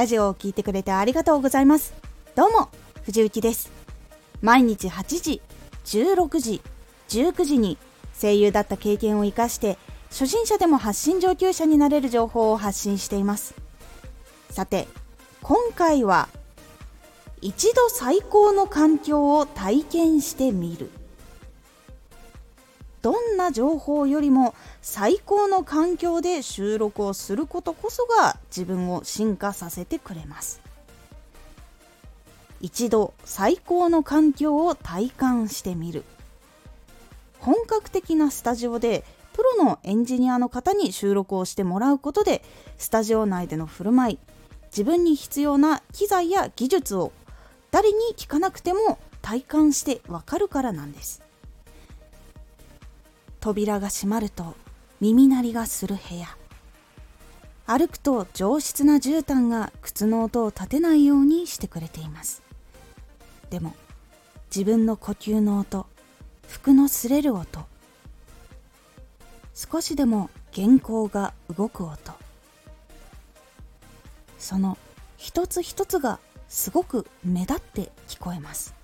ラジオを聞いてくれてありがとうございます。どうも藤幸です。毎日8時16時19時に声優だった経験を生かして初心者でも発信上級者になれる情報を発信しています。さて今回は一度最高の環境を体験してみる。どんな情報よりも最高の環境で収録をすることこそが自分を進化させてくれます。一度最高の環境を体感してみる。本格的なスタジオでプロのエンジニアの方に収録をしてもらうことでスタジオ内での振る舞い自分に必要な機材や技術を誰に聞かなくても体感してわかるからなんです。扉が閉まると耳鳴りがする部屋。歩くと上質な絨毯が靴の音を立てないようにしてくれています。でも自分の呼吸の音服の擦れる音少しでも原稿が動く音その一つ一つがすごく目立って聞こえます。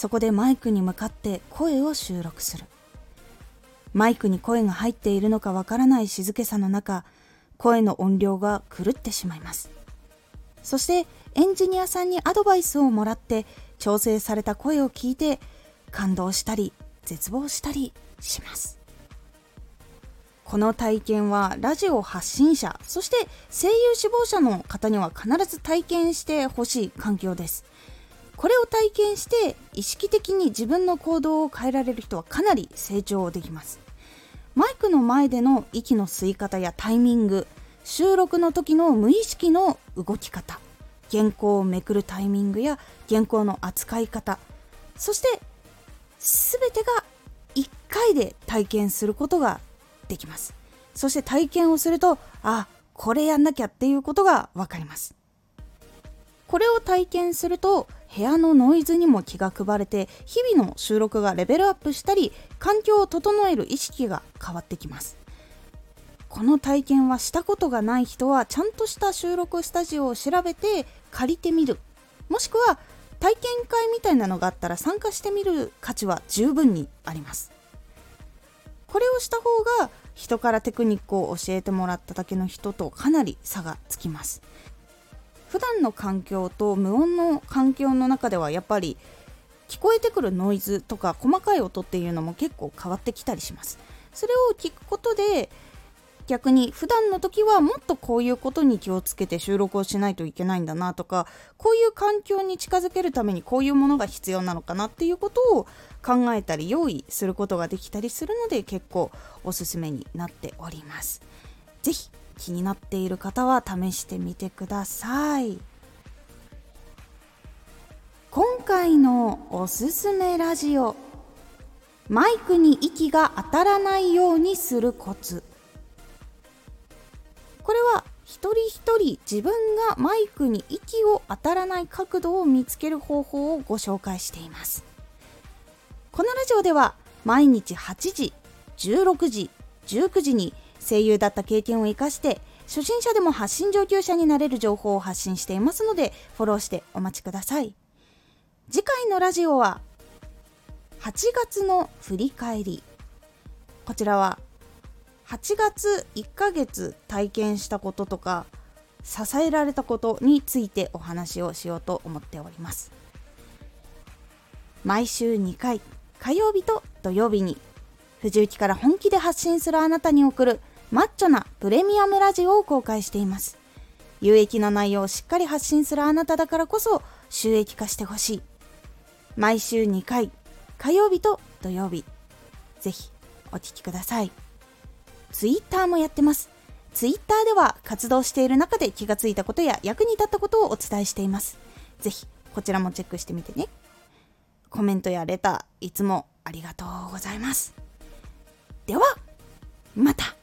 そこでマイクに向かって声を収録する。マイクに声が入っているのかわからない静けさの中声の音量が狂ってしまいます。そしてエンジニアさんにアドバイスをもらって調整された声を聞いて感動したり絶望したりします。この体験はラジオ発信者そして声優志望者の方には必ず体験してほしい環境です。これを体験して意識的に自分の行動を変えられる人はかなり成長できます。マイクの前での息の吸い方やタイミング収録の時の無意識の動き方原稿をめくるタイミングや原稿の扱い方そして全てが1回で体験することができます。そして体験をするとあこれやんなきゃっていうことが分かります。これを体験すると部屋のノイズにも気が配れて日々の収録がレベルアップしたり環境を整える意識が変わってきます。この体験はしたことがない人はちゃんとした収録スタジオを調べて借りてみる。もしくは体験会みたいなのがあったら参加してみる価値は十分にあります。これをした方が人からテクニックを教えてもらっただけの人とかなり差がつきます。普段の環境と無音の環境の中ではやっぱり聞こえてくるノイズとか細かい音っていうのも結構変わってきたりしますそれを聞くことで逆に普段の時はもっとこういうことに気をつけて収録をしないといけないんだなとかこういう環境に近づけるためにこういうものが必要なのかなっていうことを考えたり用意することができたりするので結構おすすめになっております。ぜひ気になっている方は試してみてください。今回のおすすめラジオ。マイクに息が当たらないようにするコツ。これは一人一人自分がマイクに息を当たらない角度を見つける方法をご紹介しています。このラジオでは毎日8時16時19時に声優だった経験を生かして初心者でも発信上級者になれる情報を発信していますのでフォローしてお待ちください。次回のラジオは8月の振り返り。こちらは8月1ヶ月体験したこととか支えられたことについてお話をしようと思っております。毎週2回火曜日と土曜日に藤雪から本気で発信するあなたに送るマッチョなプレミアムラジオを公開しています。有益な内容をしっかり発信するあなただからこそ収益化してほしい。毎週2回、火曜日と土曜日。ぜひお聴きください。ツイッターもやってます。ツイッターでは活動している中で気がついたことや役に立ったことをお伝えしています。ぜひこちらもチェックしてみてね。コメントやレター、いつもありがとうございます。では、また